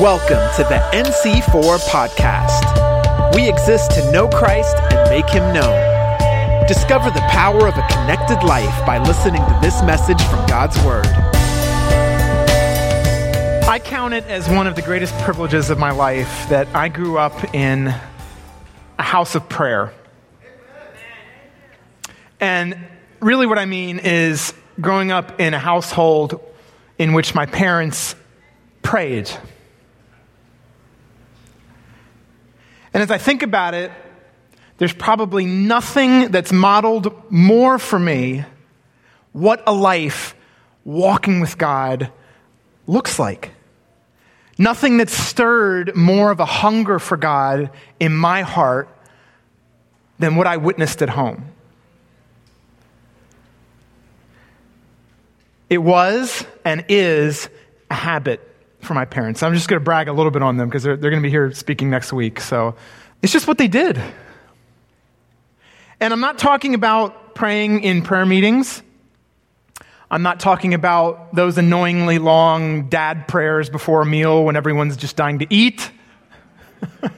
Welcome to the NC4 podcast. We exist to know Christ and make him known. Discover the power of a connected life by listening to this message from God's Word. I count it as one of the greatest privileges of my life that I grew up in a house of prayer. And really, what I mean is growing up in a household in which my parents prayed. And as I think about it, there's probably nothing that's modeled more for me what a life walking with God looks like. Nothing that stirred more of a hunger for God in my heart than what I witnessed at home. It was and is a habit for my parents. I'm just going to brag a little bit on them because they're, they're going to be here speaking next week. So it's just what they did. And I'm not talking about praying in prayer meetings. I'm not talking about those annoyingly long dad prayers before a meal when everyone's just dying to eat.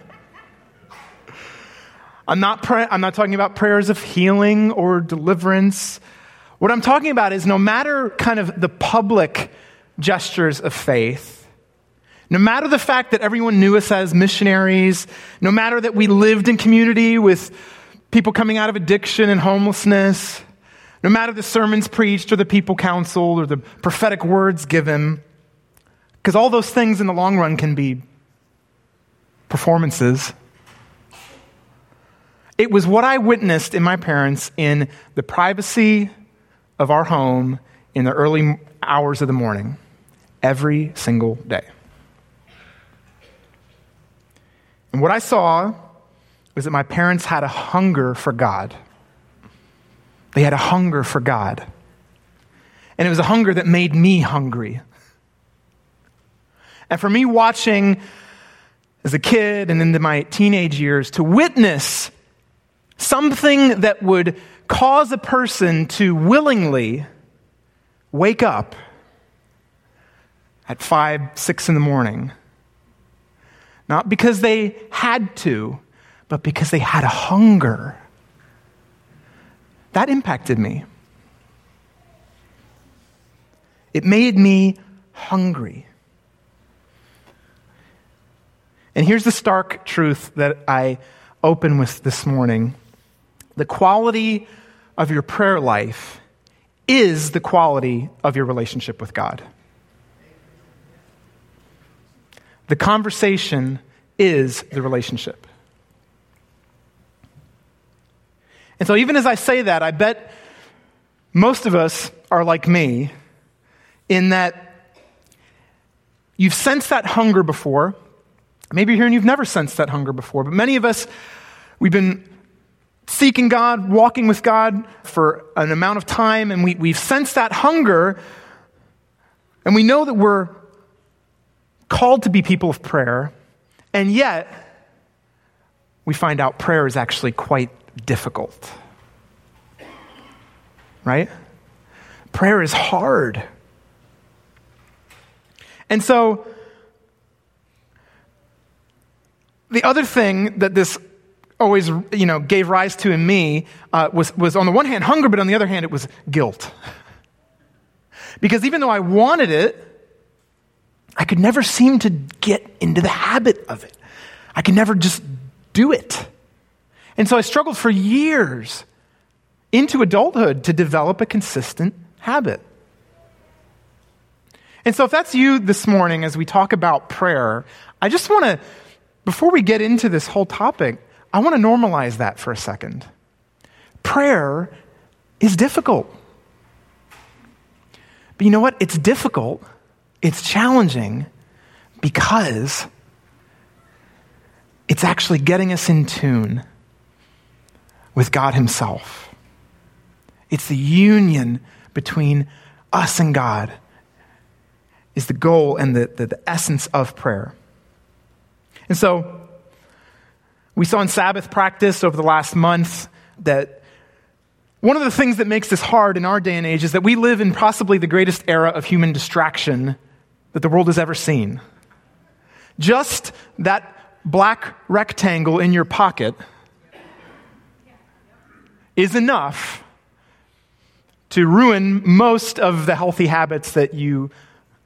I'm not, pray- I'm not talking about prayers of healing or deliverance. What I'm talking about is no matter kind of the public gestures of faith, no matter the fact that everyone knew us as missionaries, no matter that we lived in community with people coming out of addiction and homelessness, no matter the sermons preached or the people counseled or the prophetic words given, because all those things in the long run can be performances. It was what I witnessed in my parents in the privacy of our home in the early hours of the morning every single day. And what I saw was that my parents had a hunger for God. They had a hunger for God. And it was a hunger that made me hungry. And for me, watching as a kid and into my teenage years, to witness something that would cause a person to willingly wake up at five, six in the morning not because they had to, but because they had a hunger. That impacted me. It made me hungry. And here's the stark truth that I open with this morning the quality of your prayer life is the quality of your relationship with God. The conversation is the relationship. And so, even as I say that, I bet most of us are like me in that you've sensed that hunger before. Maybe you're here and you've never sensed that hunger before, but many of us, we've been seeking God, walking with God for an amount of time, and we, we've sensed that hunger, and we know that we're called to be people of prayer, and yet we find out prayer is actually quite difficult. Right? Prayer is hard. And so, the other thing that this always, you know, gave rise to in me uh, was, was on the one hand hunger, but on the other hand it was guilt. because even though I wanted it, I could never seem to get into the habit of it. I could never just do it. And so I struggled for years into adulthood to develop a consistent habit. And so, if that's you this morning as we talk about prayer, I just want to, before we get into this whole topic, I want to normalize that for a second. Prayer is difficult. But you know what? It's difficult it's challenging because it's actually getting us in tune with God Himself. It's the union between us and God is the goal and the, the, the, essence of prayer. And so we saw in Sabbath practice over the last month that one of the things that makes this hard in our day and age is that we live in possibly the greatest era of human distraction that the world has ever seen. just that black rectangle in your pocket is enough to ruin most of the healthy habits that you,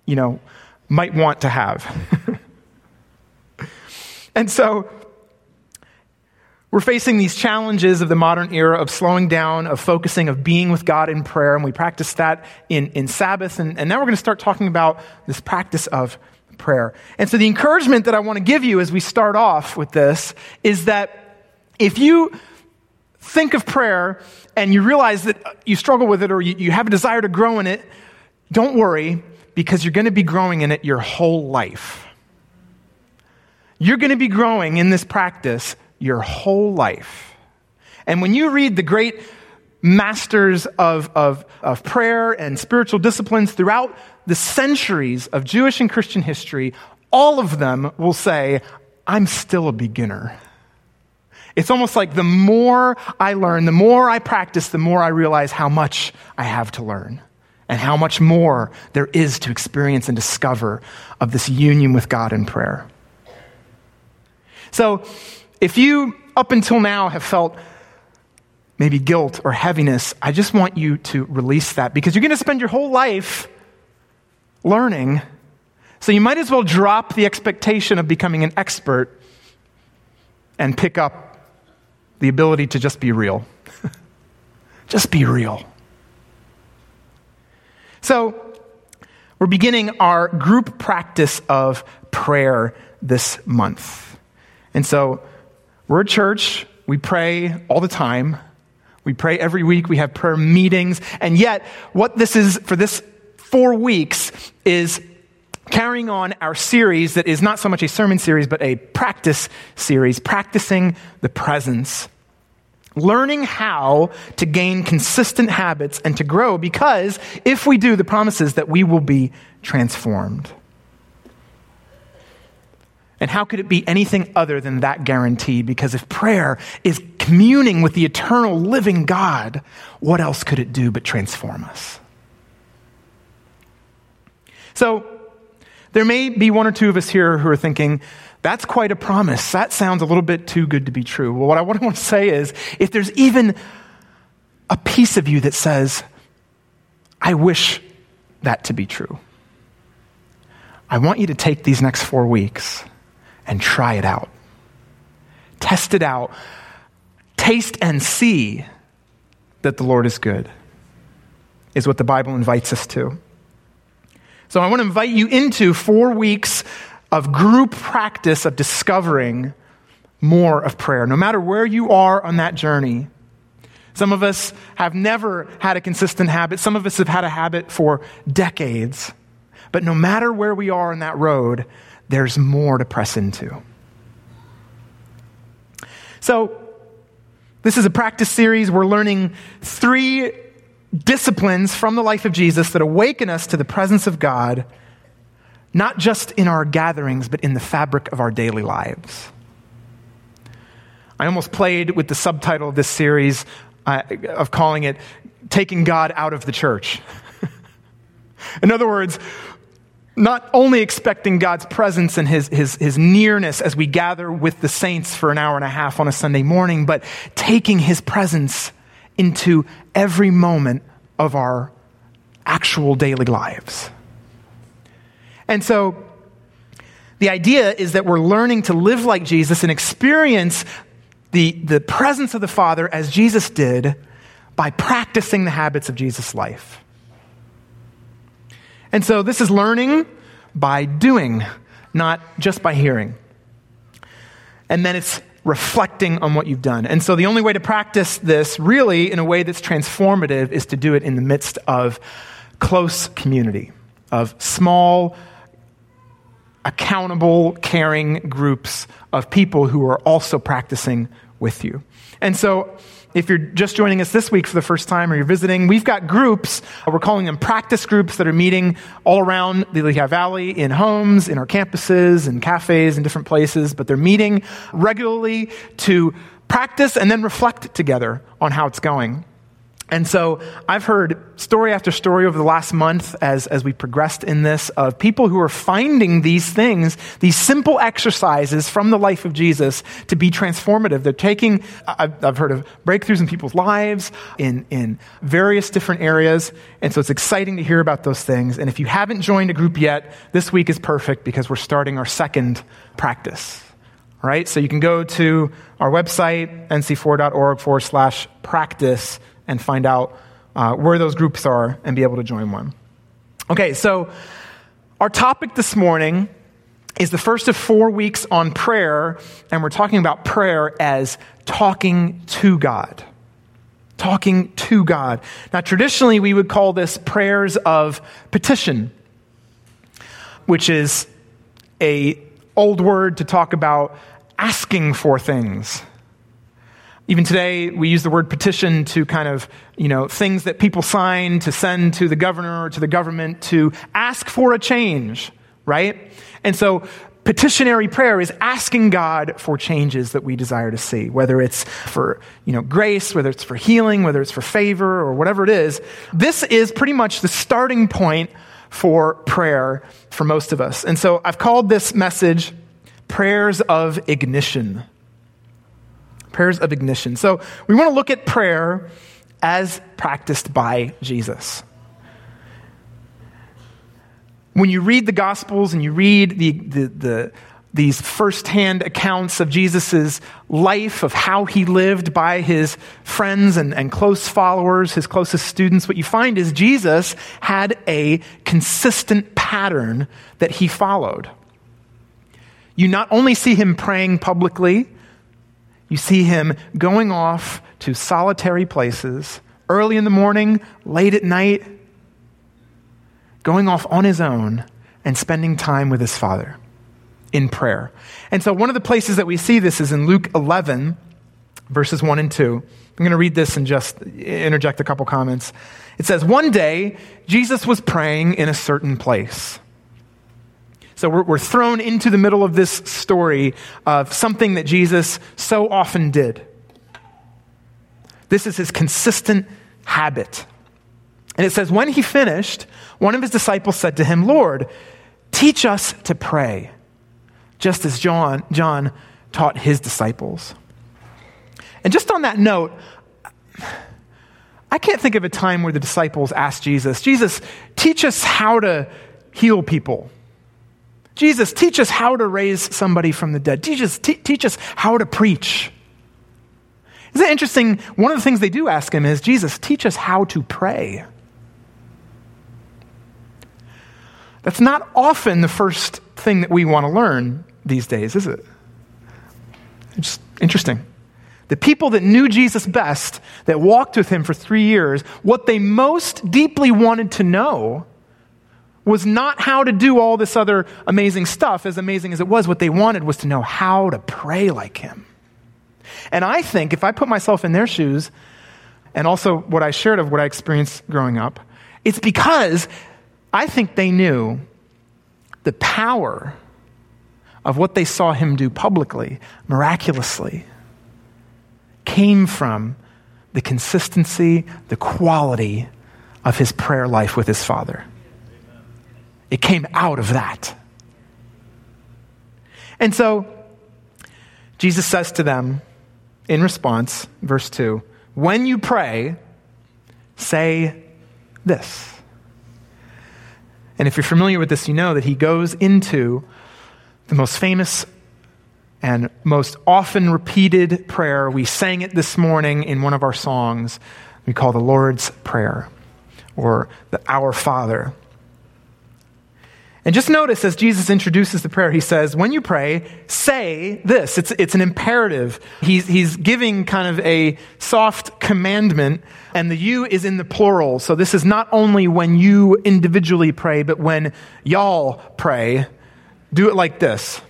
you know, might want to have. and so we're facing these challenges of the modern era of slowing down, of focusing, of being with God in prayer, and we practice that in, in Sabbath. And, and now we're going to start talking about this practice of prayer. And so the encouragement that I want to give you as we start off with this is that if you think of prayer and you realize that you struggle with it or you, you have a desire to grow in it, don't worry because you're going to be growing in it your whole life. You're going to be growing in this practice your whole life. And when you read the great masters of, of, of prayer and spiritual disciplines throughout the centuries of Jewish and Christian history, all of them will say, I'm still a beginner. It's almost like the more I learn, the more I practice, the more I realize how much I have to learn and how much more there is to experience and discover of this union with God in prayer. So, if you up until now have felt maybe guilt or heaviness, I just want you to release that because you're going to spend your whole life learning. So, you might as well drop the expectation of becoming an expert and pick up the ability to just be real. just be real. So, we're beginning our group practice of prayer this month. And so, we're a church, we pray all the time. We pray every week, we have prayer meetings, and yet, what this is for this four weeks is carrying on our series that is not so much a sermon series, but a practice series, practicing the presence. Learning how to gain consistent habits and to grow because if we do, the promise is that we will be transformed. And how could it be anything other than that guarantee? Because if prayer is communing with the eternal living God, what else could it do but transform us? So, there may be one or two of us here who are thinking, that's quite a promise. That sounds a little bit too good to be true. Well, what I want to say is if there's even a piece of you that says, I wish that to be true, I want you to take these next four weeks and try it out. Test it out. Taste and see that the Lord is good, is what the Bible invites us to. So I want to invite you into four weeks of group practice of discovering more of prayer, no matter where you are on that journey. Some of us have never had a consistent habit. Some of us have had a habit for decades. But no matter where we are on that road, there's more to press into. So, this is a practice series. We're learning three disciplines from the life of Jesus that awaken us to the presence of God, not just in our gatherings, but in the fabric of our daily lives. I almost played with the subtitle of this series uh, of calling it Taking God Out of the Church. in other words, not only expecting God's presence and his, his, his nearness as we gather with the saints for an hour and a half on a Sunday morning, but taking his presence into every moment of our actual daily lives. And so, the idea is that we're learning to live like Jesus and experience the, the presence of the Father as Jesus did by practicing the habits of Jesus' life. And so, this is learning by doing, not just by hearing. And then it's reflecting on what you've done. And so the only way to practice this really in a way that's transformative is to do it in the midst of close community, of small, accountable, caring groups of people who are also practicing with you. And so if you're just joining us this week for the first time or you're visiting, we've got groups. Uh, we're calling them practice groups that are meeting all around the Lehigh Valley in homes, in our campuses, in cafes, in different places, but they're meeting regularly to practice and then reflect together on how it's going. And so I've heard story after story over the last month as, as we progressed in this of people who are finding these things, these simple exercises from the life of Jesus to be transformative. They're taking, I've, I've heard of breakthroughs in people's lives in, in various different areas. And so it's exciting to hear about those things. And if you haven't joined a group yet, this week is perfect because we're starting our second practice. All right? So you can go to our website, nc4.org forward slash practice and find out uh, where those groups are and be able to join one. Okay, so our topic this morning is the first of four weeks on prayer, and we're talking about prayer as talking to God. Talking to God. Now, traditionally, we would call this prayers of petition, which is a old word to talk about asking for things even today, we use the word petition to kind of, you know, things that people sign to send to the governor or to the government to ask for a change, right? And so, petitionary prayer is asking God for changes that we desire to see, whether it's for, you know, grace, whether it's for healing, whether it's for favor, or whatever it is. This is pretty much the starting point for prayer for most of us. And so, I've called this message Prayers of Ignition prayers of ignition. So we want to look at prayer as practiced by Jesus. When you read the Gospels and you read the, the, the these firsthand accounts of Jesus' life, of how he lived by his friends and, and close followers, his closest students, what you find is Jesus had a consistent pattern that he followed. You not only see him praying publicly, you see him going off to solitary places early in the morning, late at night, going off on his own and spending time with his Father in prayer. And so, one of the places that we see this is in Luke 11, verses 1 and 2. I'm going to read this and just interject a couple comments. It says, One day, Jesus was praying in a certain place. So we're, we're thrown into the middle of this story of something that Jesus so often did. This is his consistent habit. And it says, when he finished, one of his disciples said to him, Lord, teach us to pray, just as John, John taught his disciples. And just on that note, I can't think of a time where the disciples asked Jesus, Jesus, teach us how to heal people. Jesus, teach us how to raise somebody from the dead. Teach us, t- teach us how to preach. Isn't it interesting? One of the things they do ask him is, Jesus, teach us how to pray. That's not often the first thing that we want to learn these days, is it? It's interesting. The people that knew Jesus best, that walked with him for three years, what they most deeply wanted to know was not how to do all this other amazing stuff, as amazing as it was. What they wanted was to know how to pray like him. And I think if I put myself in their shoes, and also what I shared of what I experienced growing up, it's because I think they knew the power of what they saw him do publicly, miraculously, came from the consistency, the quality of his prayer life with his father. It came out of that. And so Jesus says to them in response, verse 2 When you pray, say this. And if you're familiar with this, you know that he goes into the most famous and most often repeated prayer. We sang it this morning in one of our songs. We call the Lord's Prayer or the Our Father. And just notice as Jesus introduces the prayer, he says, when you pray, say this. It's, it's an imperative. He's, he's giving kind of a soft commandment, and the you is in the plural. So this is not only when you individually pray, but when y'all pray, do it like this.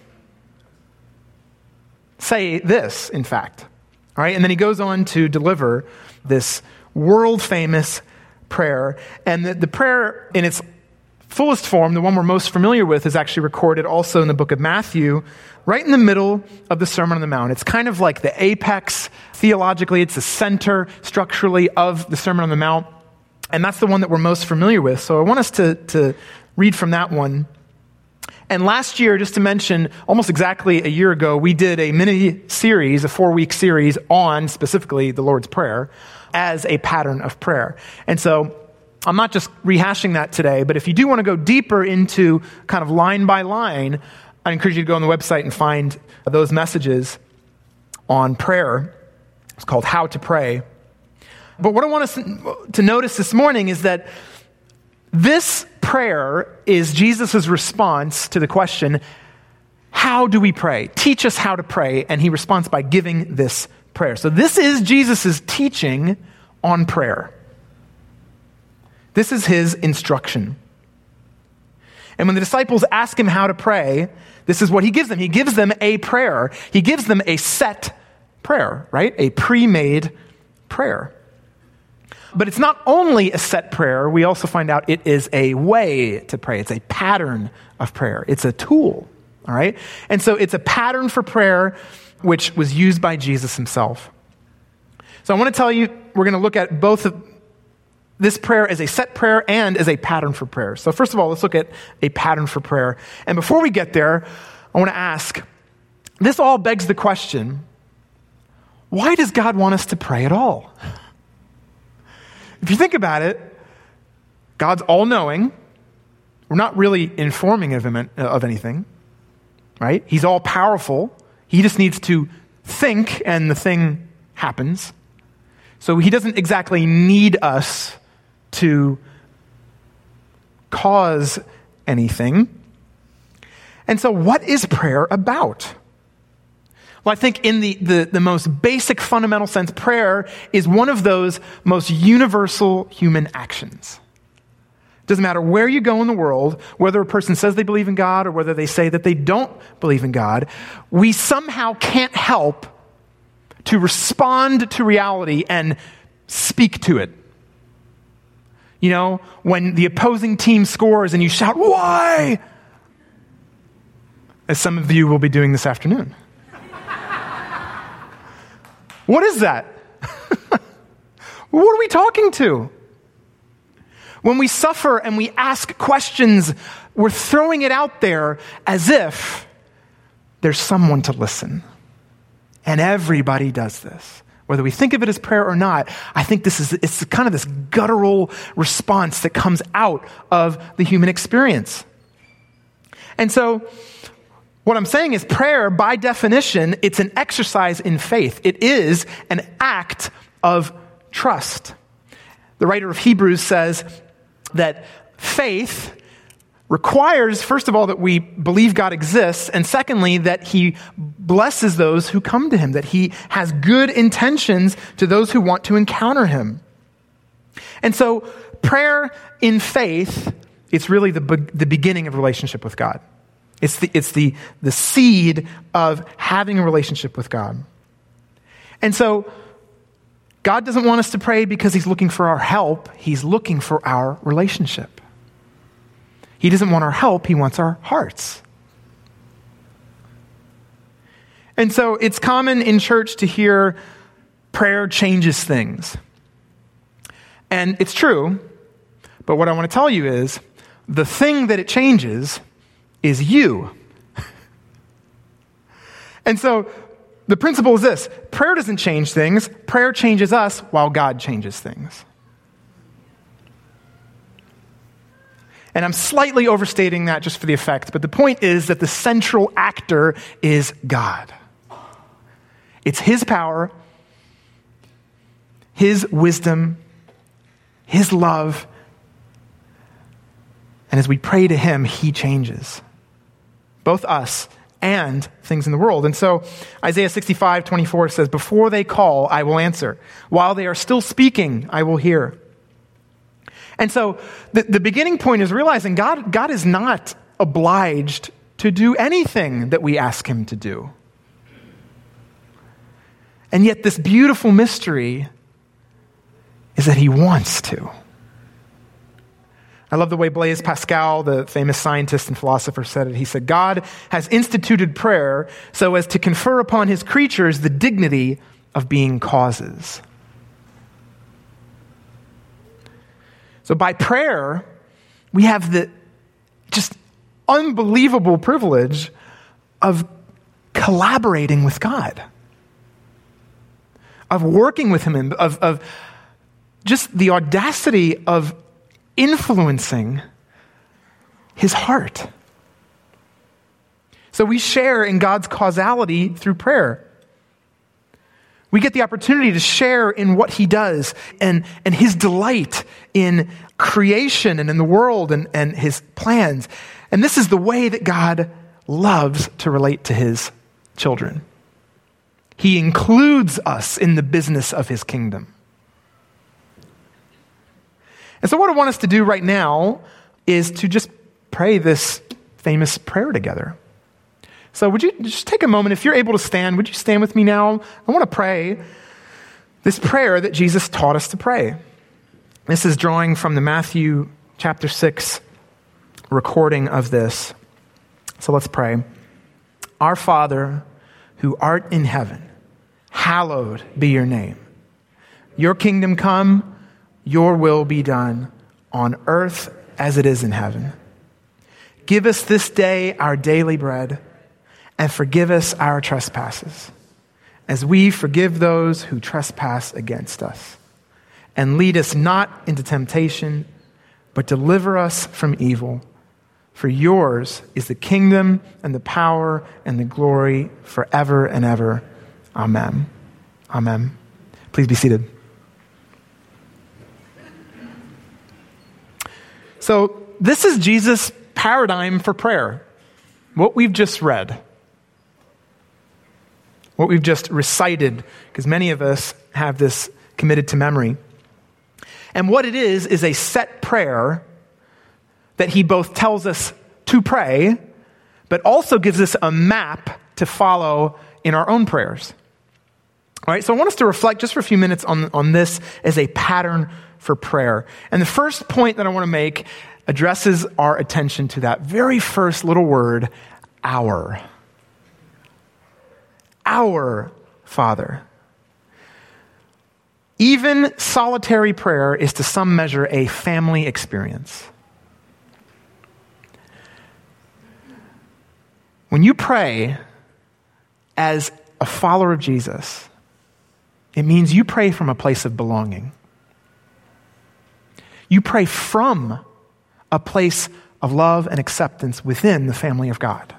Say this, in fact. All right, and then he goes on to deliver this world famous prayer. And the, the prayer, in its fullest form, the one we're most familiar with, is actually recorded also in the book of Matthew, right in the middle of the Sermon on the Mount. It's kind of like the apex, theologically, it's the center structurally of the Sermon on the Mount. And that's the one that we're most familiar with. So I want us to, to read from that one. And last year, just to mention, almost exactly a year ago, we did a mini series, a four week series on specifically the Lord's Prayer as a pattern of prayer. And so I'm not just rehashing that today, but if you do want to go deeper into kind of line by line, I encourage you to go on the website and find those messages on prayer. It's called How to Pray. But what I want us to notice this morning is that this prayer is Jesus' response to the question, How do we pray? Teach us how to pray. And he responds by giving this prayer. So this is Jesus' teaching on prayer. This is his instruction. And when the disciples ask him how to pray, this is what he gives them. He gives them a prayer. He gives them a set prayer, right? A pre made prayer. But it's not only a set prayer, we also find out it is a way to pray. It's a pattern of prayer, it's a tool, all right? And so it's a pattern for prayer which was used by Jesus himself. So I want to tell you, we're going to look at both of this prayer as a set prayer and as a pattern for prayer. So, first of all, let's look at a pattern for prayer. And before we get there, I want to ask this all begs the question why does God want us to pray at all? If you think about it, God's all knowing. We're not really informing of him of anything, right? He's all powerful. He just needs to think, and the thing happens. So he doesn't exactly need us to cause anything. And so, what is prayer about? Well, I think in the, the, the, most basic fundamental sense, prayer is one of those most universal human actions. It doesn't matter where you go in the world, whether a person says they believe in God or whether they say that they don't believe in God, we somehow can't help to respond to reality and speak to it. You know, when the opposing team scores and you shout, Why? As some of you will be doing this afternoon. what is that? what are we talking to? When we suffer and we ask questions, we're throwing it out there as if there's someone to listen. And everybody does this. Whether we think of it as prayer or not, I think this is it's kind of this guttural response that comes out of the human experience. And so what I'm saying is prayer by definition, it's an exercise in faith. It is an act of trust. The writer of Hebrews says that faith requires, first of all, that we believe God exists, and secondly, that He blesses those who come to Him, that He has good intentions to those who want to encounter Him. And so, prayer in faith, it's really the, be- the beginning of relationship with God. It's, the, it's the, the seed of having a relationship with God. And so, God doesn't want us to pray because He's looking for our help, He's looking for our relationship. He doesn't want our help, He wants our hearts. And so it's common in church to hear prayer changes things. And it's true, but what I want to tell you is the thing that it changes is you. and so the principle is this prayer doesn't change things, prayer changes us while God changes things. And I'm slightly overstating that just for the effect, but the point is that the central actor is God. It's His power, His wisdom, His love. And as we pray to Him, He changes both us and things in the world. And so Isaiah 65, 24 says, Before they call, I will answer. While they are still speaking, I will hear. And so the, the beginning point is realizing God, God is not obliged to do anything that we ask Him to do. And yet, this beautiful mystery is that He wants to. I love the way Blaise Pascal, the famous scientist and philosopher, said it. He said, God has instituted prayer so as to confer upon his creatures the dignity of being causes. So by prayer, we have the just unbelievable privilege of collaborating with God, of working with Him, of, of just the audacity of influencing His heart. So we share in God's causality through prayer. We get the opportunity to share in what he does and, and his delight in creation and in the world and, and his plans. And this is the way that God loves to relate to his children. He includes us in the business of his kingdom. And so, what I want us to do right now is to just pray this famous prayer together. So, would you just take a moment? If you're able to stand, would you stand with me now? I want to pray this prayer that Jesus taught us to pray. This is drawing from the Matthew chapter 6 recording of this. So let's pray. Our Father, who art in heaven, hallowed be your name. Your kingdom come, your will be done, on earth as it is in heaven. Give us this day our daily bread and forgive us our trespasses, as we forgive those who trespass against us. And lead us not into temptation, but deliver us from evil. For yours is the kingdom and the power and the glory forever and ever. Amen. Amen. Please be seated. So, this is Jesus' paradigm for prayer. What we've just read what we've just recited, because many of us have this committed to memory. And what it is, is a set prayer that he both tells us to pray, but also gives us a map to follow in our own prayers. All right, so I want us to reflect just for a few minutes on, on this as a pattern for prayer. And the first point that I want to make addresses our attention to that very first little word, our our Father. Even solitary prayer is to some measure a family experience. When you pray as a follower of Jesus, it means you pray from a place of belonging. You pray from a place of love and acceptance within the family of God.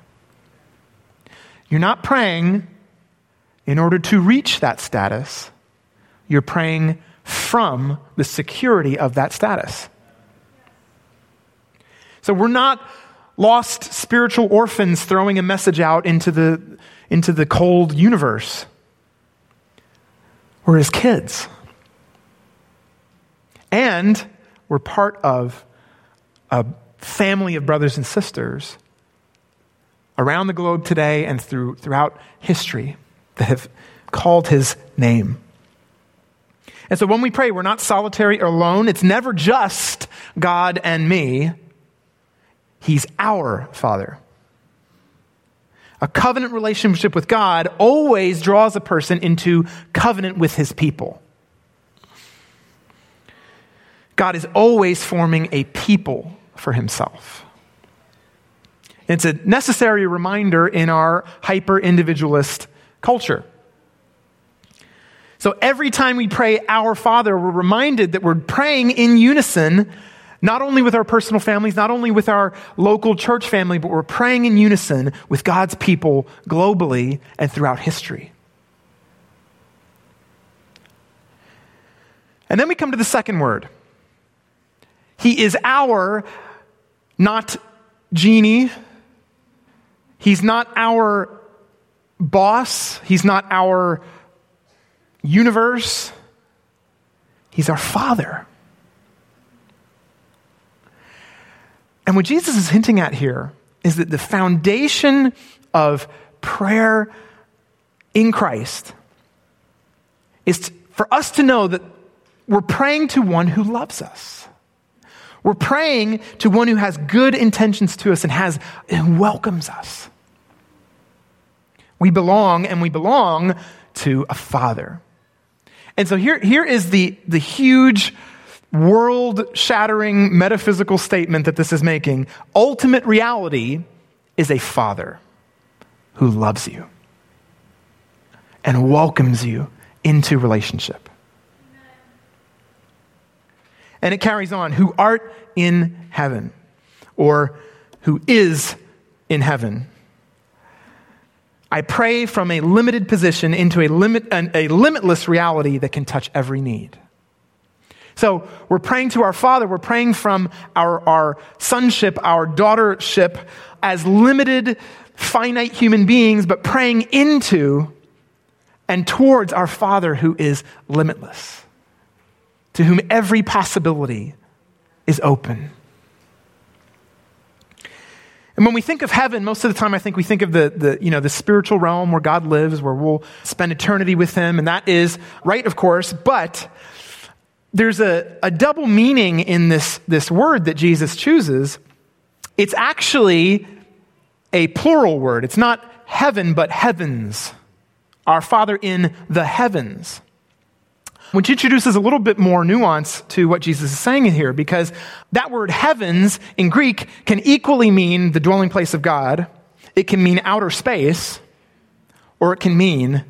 You're not praying in order to reach that status, you're praying from the security of that status. So we're not lost spiritual orphans throwing a message out into the, into the cold universe. We're his kids. And we're part of a family of brothers and sisters around the globe today and through, throughout history that have called his name. And so when we pray, we're not solitary or alone. It's never just God and me. He's our Father. A covenant relationship with God always draws a person into covenant with his people. God is always forming a people for himself. It's a necessary reminder in our hyper individualist culture. So every time we pray Our Father, we're reminded that we're praying in unison, not only with our personal families, not only with our local church family, but we're praying in unison with God's people globally and throughout history. And then we come to the second word. He is our, not genie. He's not our boss, He's not our universe, He's our Father. And what Jesus is hinting at here is that the foundation of prayer in Christ is for us to know that we're praying to one who loves us. We're praying to one who has good intentions to us and has and welcomes us. We belong and we belong to a father. And so here, here is the, the huge world shattering metaphysical statement that this is making. Ultimate reality is a father who loves you and welcomes you into relationship. And it carries on, who art in heaven, or who is in heaven. I pray from a limited position into a, limit, a limitless reality that can touch every need. So we're praying to our Father, we're praying from our, our sonship, our daughtership, as limited, finite human beings, but praying into and towards our Father who is limitless, to whom every possibility is open. And when we think of heaven, most of the time I think we think of the, the, you know, the spiritual realm where God lives, where we'll spend eternity with Him, and that is right, of course, but there's a, a double meaning in this, this word that Jesus chooses. It's actually a plural word. It's not heaven, but heavens. Our Father in the heavens which introduces a little bit more nuance to what Jesus is saying in here, because that word heavens in Greek can equally mean the dwelling place of God, it can mean outer space, or it can mean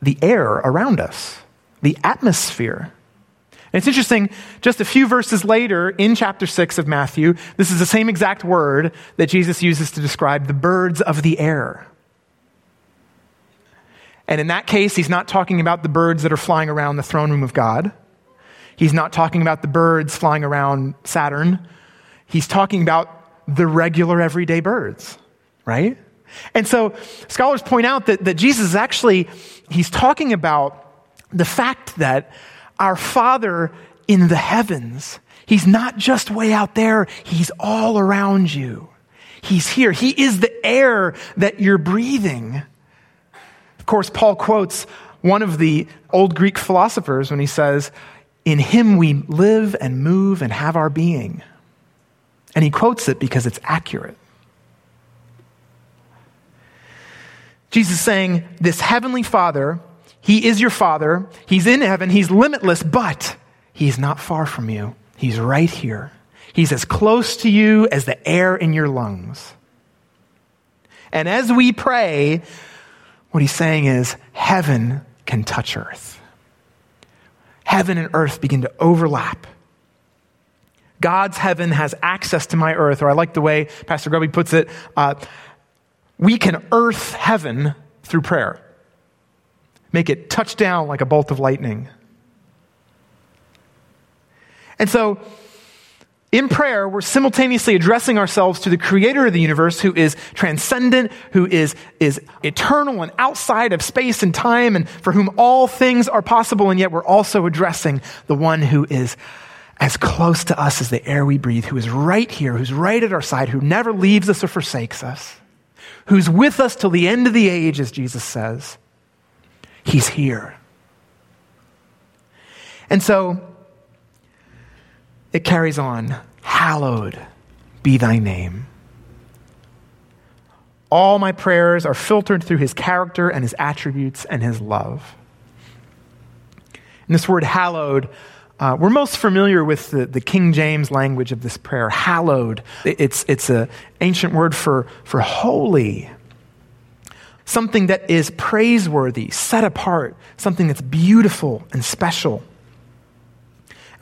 the air around us, the atmosphere. And it's interesting, just a few verses later in chapter 6 of Matthew, this is the same exact word that Jesus uses to describe the birds of the air. And in that case, he's not talking about the birds that are flying around the throne room of God. He's not talking about the birds flying around Saturn. He's talking about the regular everyday birds, right? And so scholars point out that, that Jesus is actually, he's talking about the fact that our Father in the heavens, he's not just way out there, he's all around you. He's here. He is the air that you're breathing. Course, Paul quotes one of the old Greek philosophers when he says, In him we live and move and have our being. And he quotes it because it's accurate. Jesus is saying, This heavenly Father, He is your Father. He's in heaven. He's limitless, but He's not far from you. He's right here. He's as close to you as the air in your lungs. And as we pray, what he's saying is heaven can touch earth. Heaven and earth begin to overlap. God's heaven has access to my earth, or I like the way Pastor Grubby puts it uh, we can earth heaven through prayer, make it touch down like a bolt of lightning. And so, in prayer, we're simultaneously addressing ourselves to the creator of the universe who is transcendent, who is, is eternal and outside of space and time, and for whom all things are possible. And yet we're also addressing the one who is as close to us as the air we breathe, who is right here, who's right at our side, who never leaves us or forsakes us, who's with us till the end of the age, as Jesus says. He's here. And so, it carries on Hallowed be thy name. All my prayers are filtered through his character and his attributes and his love. And this word hallowed, uh, we're most familiar with the, the King James language of this prayer. Hallowed. It's, it's an ancient word for, for holy. Something that is praiseworthy, set apart, something that's beautiful and special.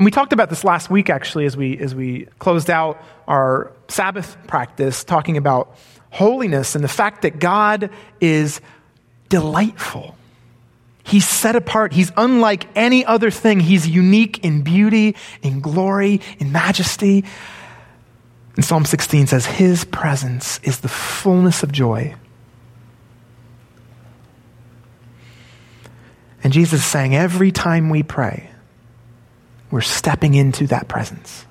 And we talked about this last week, actually, as we, as we closed out our Sabbath practice, talking about holiness and the fact that God is delightful. He's set apart. He's unlike any other thing. He's unique in beauty, in glory, in majesty. And Psalm 16 says, His presence is the fullness of joy. And Jesus is saying, every time we pray, we're stepping into that presence.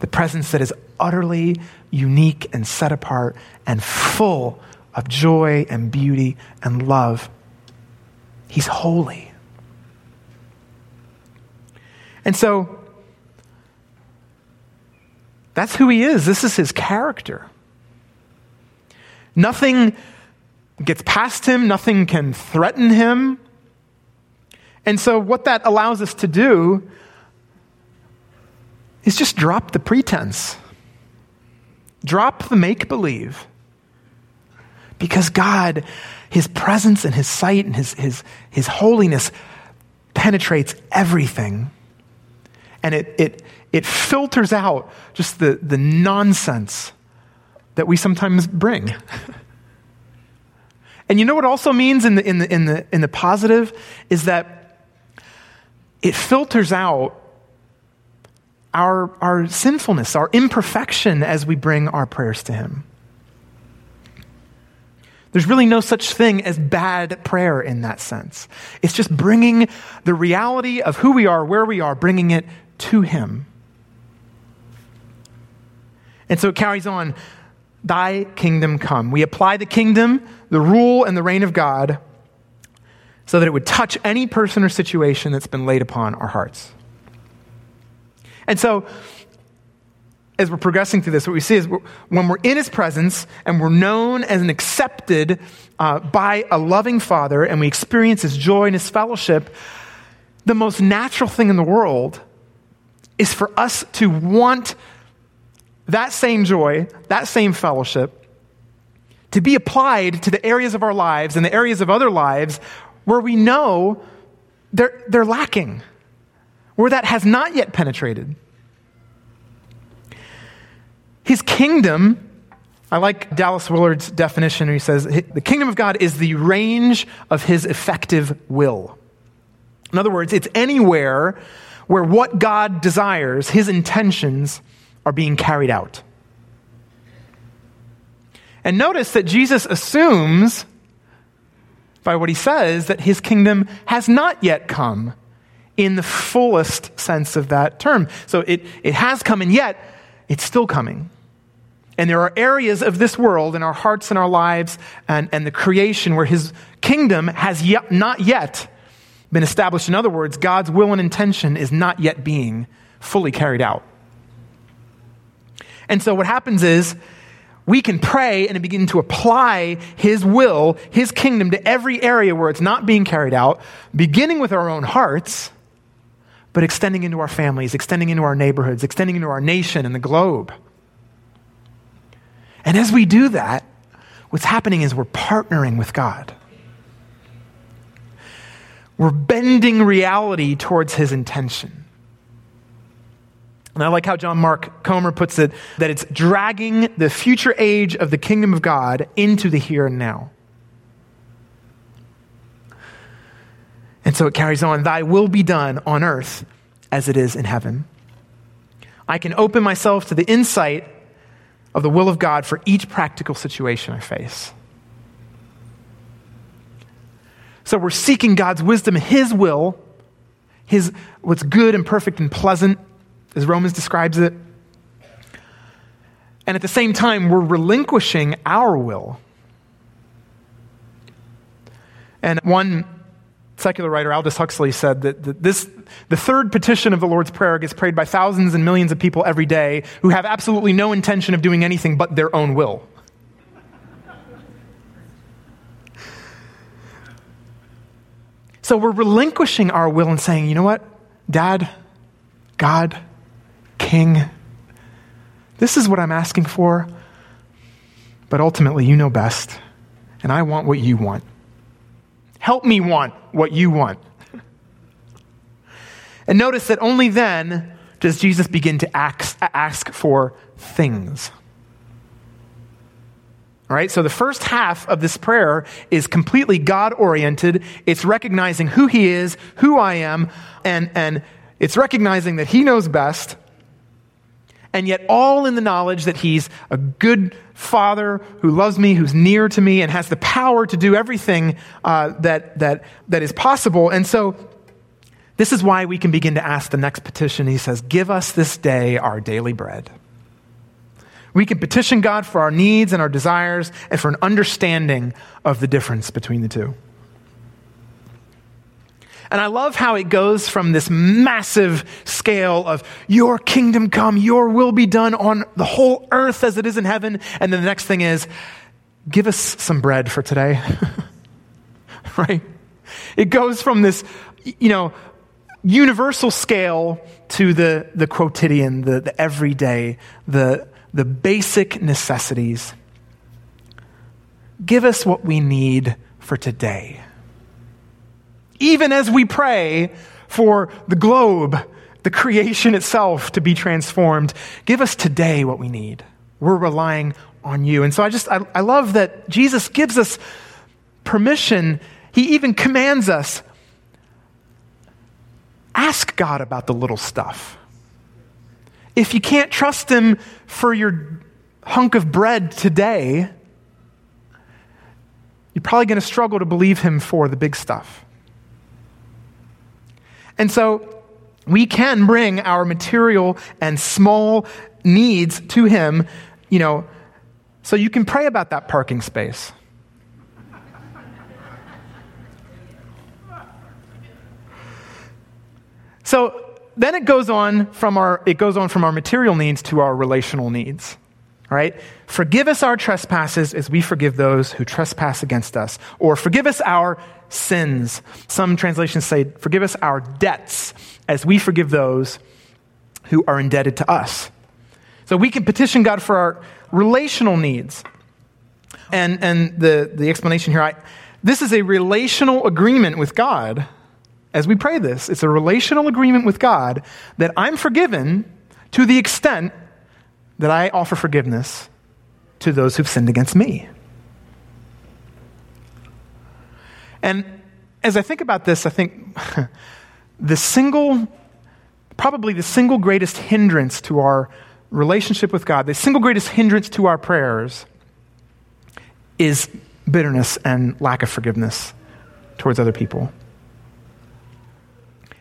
The presence that is utterly unique and set apart and full of joy and beauty and love. He's holy. And so, That's who he is. This is his character. Nothing gets past him, nothing can threaten him. And so, what that allows us to do is just drop the pretense, drop the make believe. Because God, His presence and His sight and His, His, His holiness penetrates everything. And it, it, it filters out just the, the nonsense that we sometimes bring. and you know what also means in the, in the, in the, in the positive is that it filters out our, our sinfulness, our imperfection as we bring our prayers to Him. There's really no such thing as bad prayer in that sense. It's just bringing the reality of who we are, where we are, bringing it to Him. And so it carries on Thy kingdom come. We apply the kingdom, the rule, and the reign of God so that it would touch any person or situation that's been laid upon our hearts. And so, as we're progressing through this, what we see is when we're in his presence and we're known as an accepted uh, by a loving father and we experience his joy and his fellowship, the most natural thing in the world is for us to want that same joy, that same fellowship, to be applied to the areas of our lives and the areas of other lives where we know they're, they're lacking, where that has not yet penetrated. His kingdom, I like Dallas Willard's definition, he says, the kingdom of God is the range of his effective will. In other words, it's anywhere where what God desires, his intentions, are being carried out. And notice that Jesus assumes, by what he says, that his kingdom has not yet come in the fullest sense of that term. So it, it has come, and yet it's still coming. And there are areas of this world in our hearts and our lives and, and the creation where his kingdom has yet, not yet been established. In other words, God's will and intention is not yet being fully carried out. And so what happens is we can pray and begin to apply His will, His kingdom to every area where it's not being carried out, beginning with our own hearts, but extending into our families, extending into our neighborhoods, extending into our nation and the globe. And as we do that, what's happening is we're partnering with God. We're bending reality towards His intention. And I like how John Mark Comer puts it that it's dragging the future age of the kingdom of God into the here and now. And so it carries on Thy will be done on earth as it is in heaven. I can open myself to the insight of the will of God for each practical situation I face. So we're seeking God's wisdom, His will, His what's good and perfect and pleasant as Romans describes it. And at the same time, we're relinquishing our will. And one secular writer, Aldous Huxley, said that this, the third petition of the Lord's Prayer gets prayed by thousands and millions of people every day who have absolutely no intention of doing anything but their own will. So we're relinquishing our will and saying, you know what, Dad, God, King, this is what I'm asking for, but ultimately you know best, and I want what you want. Help me want what you want. And notice that only then does Jesus begin to ask, ask for things. All right, so the first half of this prayer is completely God oriented. It's recognizing who He is, who I am, and, and it's recognizing that He knows best and yet all in the knowledge that He's a good Father who loves me, who's near to me, and has the power to do everything uh, that, that, that is possible. And so, this is why we can begin to ask the next petition. He says, Give us this day our daily bread. We can petition God for our needs and our desires and for an understanding of the difference between the two. And I love how it goes from this massive scale of your kingdom come, your will be done on the whole earth as it is in heaven. And then the next thing is, give us some bread for today. right? It goes from this, you know, universal scale to the, the quotidian, the, the everyday, the, the basic necessities. Give us what we need for today. Even as we pray for the globe, the creation itself to be transformed, give us today what we need. We're relying on you. And so I just, I, I love that Jesus gives us permission. He even commands us ask God about the little stuff. If you can't trust Him for your hunk of bread today, you're probably going to struggle to believe Him for the big stuff. And so we can bring our material and small needs to Him, you know, so you can pray about that parking space. So then it goes on from our it goes on from our material needs to our relational needs. Right? Forgive us our trespasses as we forgive those who trespass against us. Or forgive us our sins. Some translations say, forgive us our debts as we forgive those who are indebted to us. So we can petition God for our relational needs. And, and the, the explanation here I, this is a relational agreement with God as we pray this. It's a relational agreement with God that I'm forgiven to the extent that I offer forgiveness to those who've sinned against me. And as I think about this, I think the single, probably the single greatest hindrance to our relationship with God, the single greatest hindrance to our prayers is bitterness and lack of forgiveness towards other people.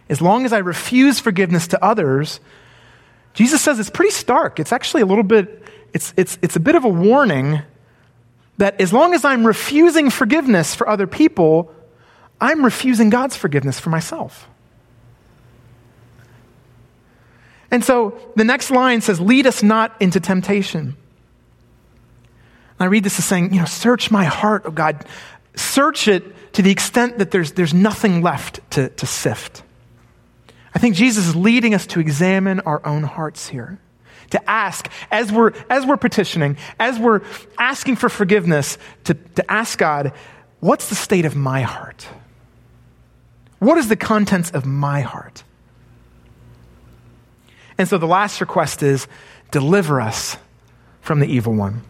As long as I refuse forgiveness to others, Jesus says it's pretty stark. It's actually a little bit, it's, it's, it's a bit of a warning that as long as I'm refusing forgiveness for other people, I'm refusing God's forgiveness for myself. And so the next line says, Lead us not into temptation. And I read this as saying, You know, search my heart, oh God. Search it to the extent that there's, there's nothing left to, to sift. I think Jesus is leading us to examine our own hearts here. To ask, as we're, as we're petitioning, as we're asking for forgiveness, to, to ask God, what's the state of my heart? What is the contents of my heart? And so the last request is deliver us from the evil one.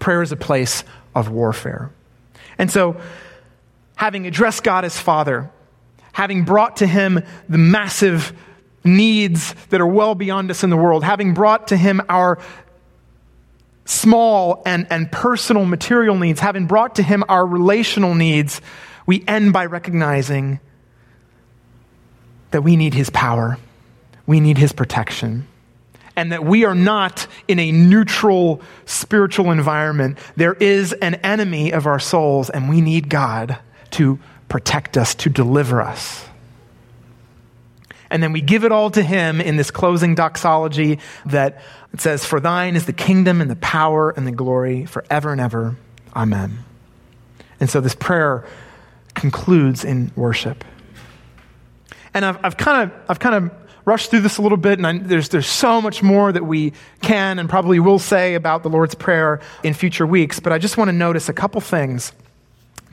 Prayer is a place of warfare. And so, having addressed God as Father, having brought to him the massive needs that are well beyond us in the world, having brought to him our small and, and personal material needs, having brought to him our relational needs, we end by recognizing that we need his power, we need his protection. And that we are not in a neutral spiritual environment. There is an enemy of our souls, and we need God to protect us, to deliver us. And then we give it all to him in this closing doxology that says, For thine is the kingdom and the power and the glory forever and ever. Amen. And so this prayer concludes in worship. And I've, I've kind of, I've kind of rushed through this a little bit, and I, there's, there's so much more that we can and probably will say about the Lord's Prayer in future weeks, but I just want to notice a couple things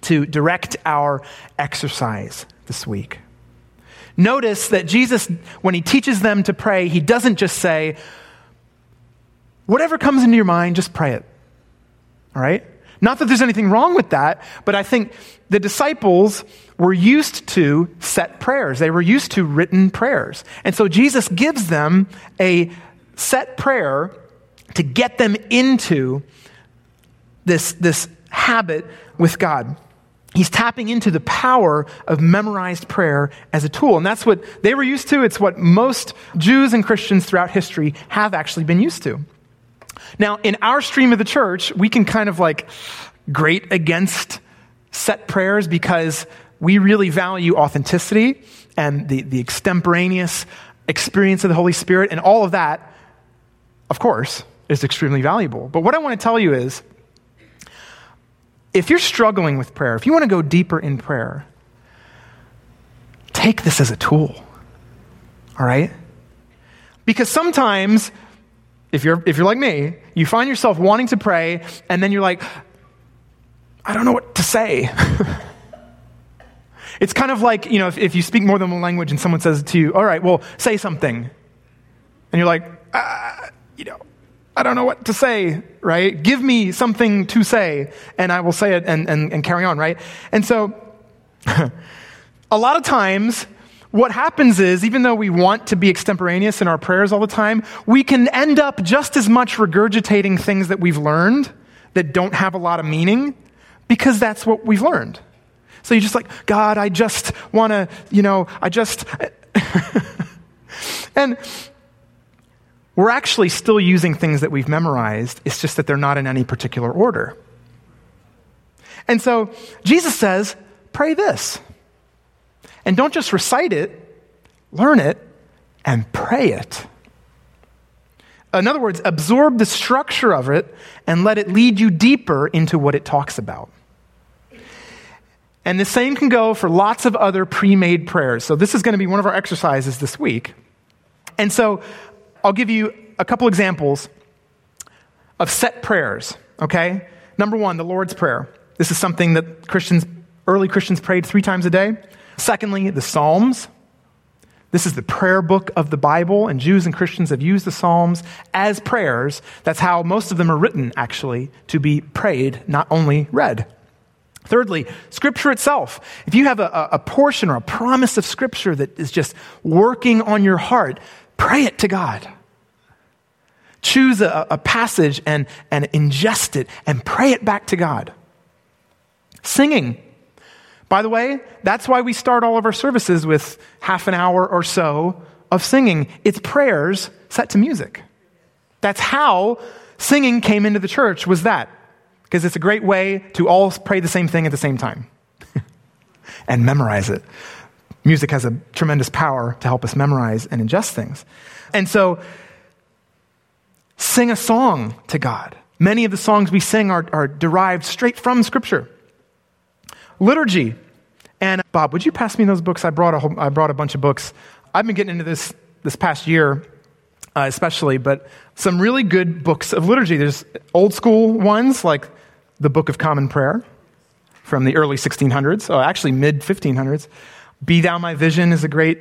to direct our exercise this week. Notice that Jesus, when he teaches them to pray, he doesn't just say, whatever comes into your mind, just pray it. All right? Not that there's anything wrong with that, but I think the disciples were used to set prayers. They were used to written prayers. And so Jesus gives them a set prayer to get them into this, this habit with God. He's tapping into the power of memorized prayer as a tool. And that's what they were used to. It's what most Jews and Christians throughout history have actually been used to. Now, in our stream of the church, we can kind of like grate against set prayers because we really value authenticity and the, the extemporaneous experience of the Holy Spirit, and all of that, of course, is extremely valuable. But what I want to tell you is if you're struggling with prayer, if you want to go deeper in prayer, take this as a tool. All right? Because sometimes, if you're, if you're like me, you find yourself wanting to pray, and then you're like, I don't know what to say. it's kind of like, you know, if, if, you speak more than one language and someone says to you, all right, well, say something. And you're like, ah, I don't know what to say, right? Give me something to say, and I will say it and, and, and carry on, right? And so, a lot of times, what happens is, even though we want to be extemporaneous in our prayers all the time, we can end up just as much regurgitating things that we've learned that don't have a lot of meaning because that's what we've learned. So you're just like, God, I just want to, you know, I just. and we're actually still using things that we've memorized. It's just that they're not in any particular order. And so Jesus says, pray this. And don't just recite it, learn it, and pray it. In other words, absorb the structure of it and let it lead you deeper into what it talks about. And the same can go for lots of other pre made prayers. So, this is going to be one of our exercises this week. And so, I'll give you a couple examples of set prayers, okay? Number one, the Lord's Prayer. This is something that Christians, early Christians prayed three times a day. Secondly, the Psalms. This is the prayer book of the Bible, and Jews and Christians have used the Psalms as prayers. That's how most of them are written, actually, to be prayed, not only read. Thirdly, Scripture itself. If you have a, a, portion or a promise of Scripture that is just working on your heart, pray it to God. Choose a, a passage and, and ingest it and pray it back to God. Singing. By the way, that's why we start all of our services with half an hour or so of singing. It's prayers set to music. That's how singing came into the church was that. Because it's a great way to all pray the same thing at the same time and memorize it. Music has a tremendous power to help us memorize and ingest things. And so, sing a song to God. Many of the songs we sing are, are derived straight from Scripture. Liturgy. And Bob, would you pass me those books? I brought a, whole, I brought a bunch of books. I've been getting into this this past year, uh, especially, but some really good books of liturgy. There's old school ones like the Book of Common Prayer from the early 1600s, oh, actually mid 1500s. Be Thou My Vision is a great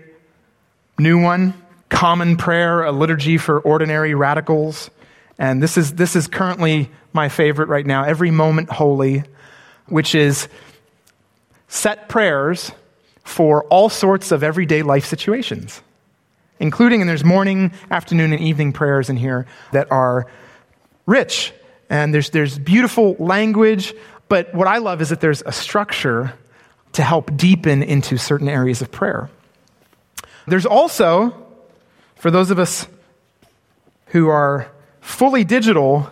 new one. Common Prayer, a liturgy for ordinary radicals. And this is, this is currently my favorite right now, Every Moment Holy, which is set prayers for all sorts of everyday life situations, including, and there's morning, afternoon, and evening prayers in here that are rich. And there's, there's beautiful language, but what I love is that there's a structure to help deepen into certain areas of prayer. There's also, for those of us who are fully digital,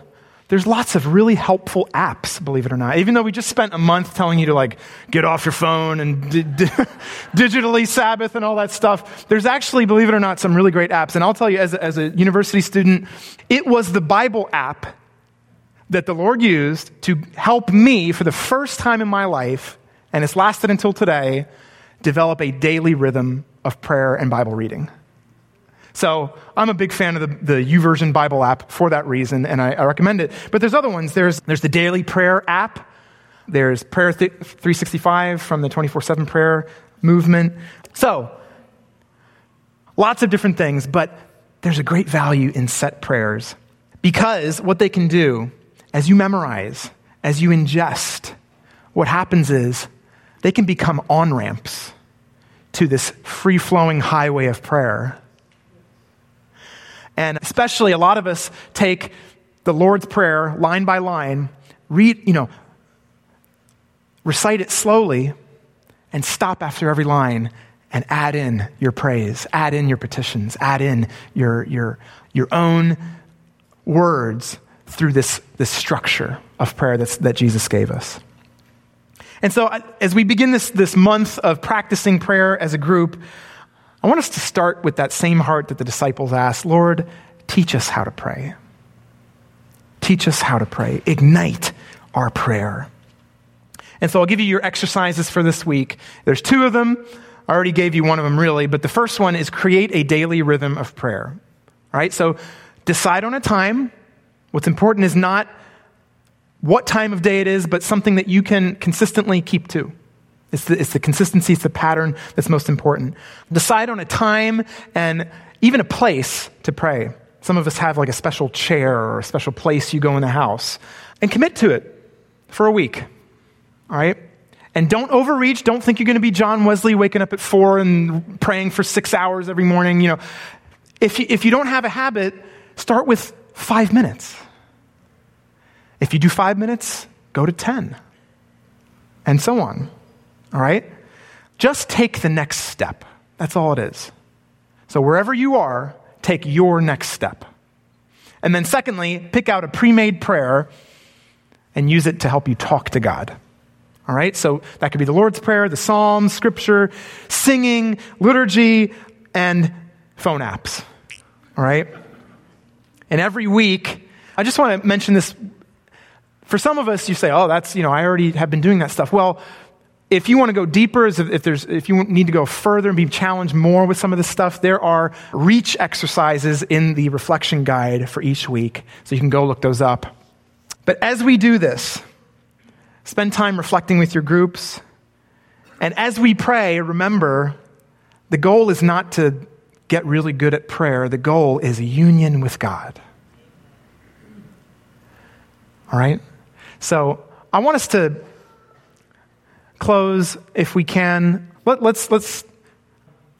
there's lots of really helpful apps, believe it or not. Even though we just spent a month telling you to like get off your phone and di- di- digitally Sabbath and all that stuff, there's actually, believe it or not, some really great apps. And I'll tell you, as a, as a university student, it was the Bible app that the Lord used to help me for the first time in my life, and it's lasted until today, develop a daily rhythm of prayer and Bible reading. So I'm a big fan of the, the Bible app for that reason, and I, I, recommend it. But there's other ones. There's, there's the Daily Prayer app. There's Prayer 365 from the 24 7 prayer movement. So, lots of different things, but there's a great value in set prayers because what they can do as you memorize, as you ingest, what happens is they can become on ramps to this free flowing highway of prayer. And especially a lot of us take the Lord's Prayer line by line, read, you know, recite it slowly, and stop after every line and add in your praise, add in your petitions, add in your, your, your own words through this, this structure of prayer that's, that Jesus gave us. And so, as we begin this, this month of practicing prayer as a group, I want us to start with that same heart that the disciples asked Lord, teach us how to pray. Teach us how to pray. Ignite our prayer. And so I'll give you your exercises for this week. There's two of them. I already gave you one of them, really, but the first one is create a daily rhythm of prayer. All right? So decide on a time. What's important is not what time of day it is, but something that you can consistently keep to. It's the, it's the consistency, it's the pattern that's most important. Decide on a time and even a place to pray. Some of us have like a special chair or a special place you go in the house and commit to it for a week. All right? And don't overreach. Don't think you're going to be John Wesley waking up at four and praying for six hours every morning. You know, if you, if you don't have a habit, start with five minutes. If you do five minutes, go to 10, and so on. All right? Just take the next step. That's all it is. So, wherever you are, take your next step. And then, secondly, pick out a pre made prayer and use it to help you talk to God. All right? So, that could be the Lord's Prayer, the Psalms, Scripture, singing, liturgy, and phone apps. All right? And every week, I just want to mention this. For some of us, you say, oh, that's, you know, I already have been doing that stuff. Well, if you want to go deeper, if, there's, if you need to go further and be challenged more with some of this stuff, there are reach exercises in the reflection guide for each week. So you can go look those up. But as we do this, spend time reflecting with your groups. And as we pray, remember the goal is not to get really good at prayer, the goal is union with God. All right? So I want us to close, if we can. Let, let's, let's,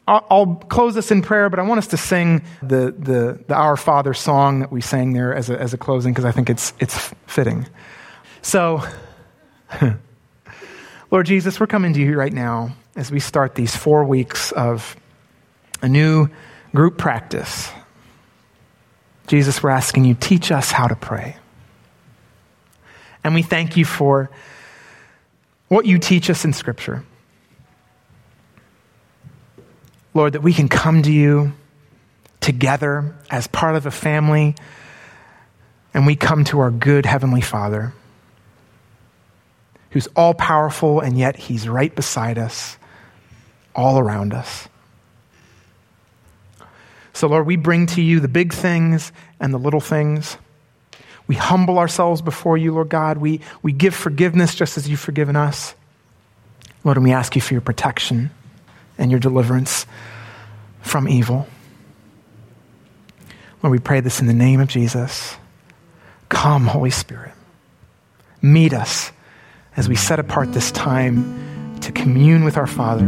I'll, I'll close this in prayer, but I want us to sing the, the, the Our Father song that we sang there as a, as a closing because I think it's, it's fitting. So, Lord Jesus, we're coming to you right now as we start these four weeks of a new group practice. Jesus, we're asking you, teach us how to pray. And we thank you for what you teach us in Scripture. Lord, that we can come to you together as part of a family, and we come to our good Heavenly Father, who's all powerful, and yet He's right beside us, all around us. So, Lord, we bring to you the big things and the little things. We humble ourselves before you, Lord God. We, we give forgiveness just as you've forgiven us. Lord, and we ask you for your protection and your deliverance from evil. Lord, we pray this in the name of Jesus. Come, Holy Spirit. Meet us as we set apart this time to commune with our Father,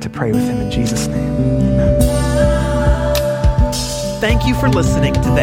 to pray with Him in Jesus' name. Amen. Thank you for listening to the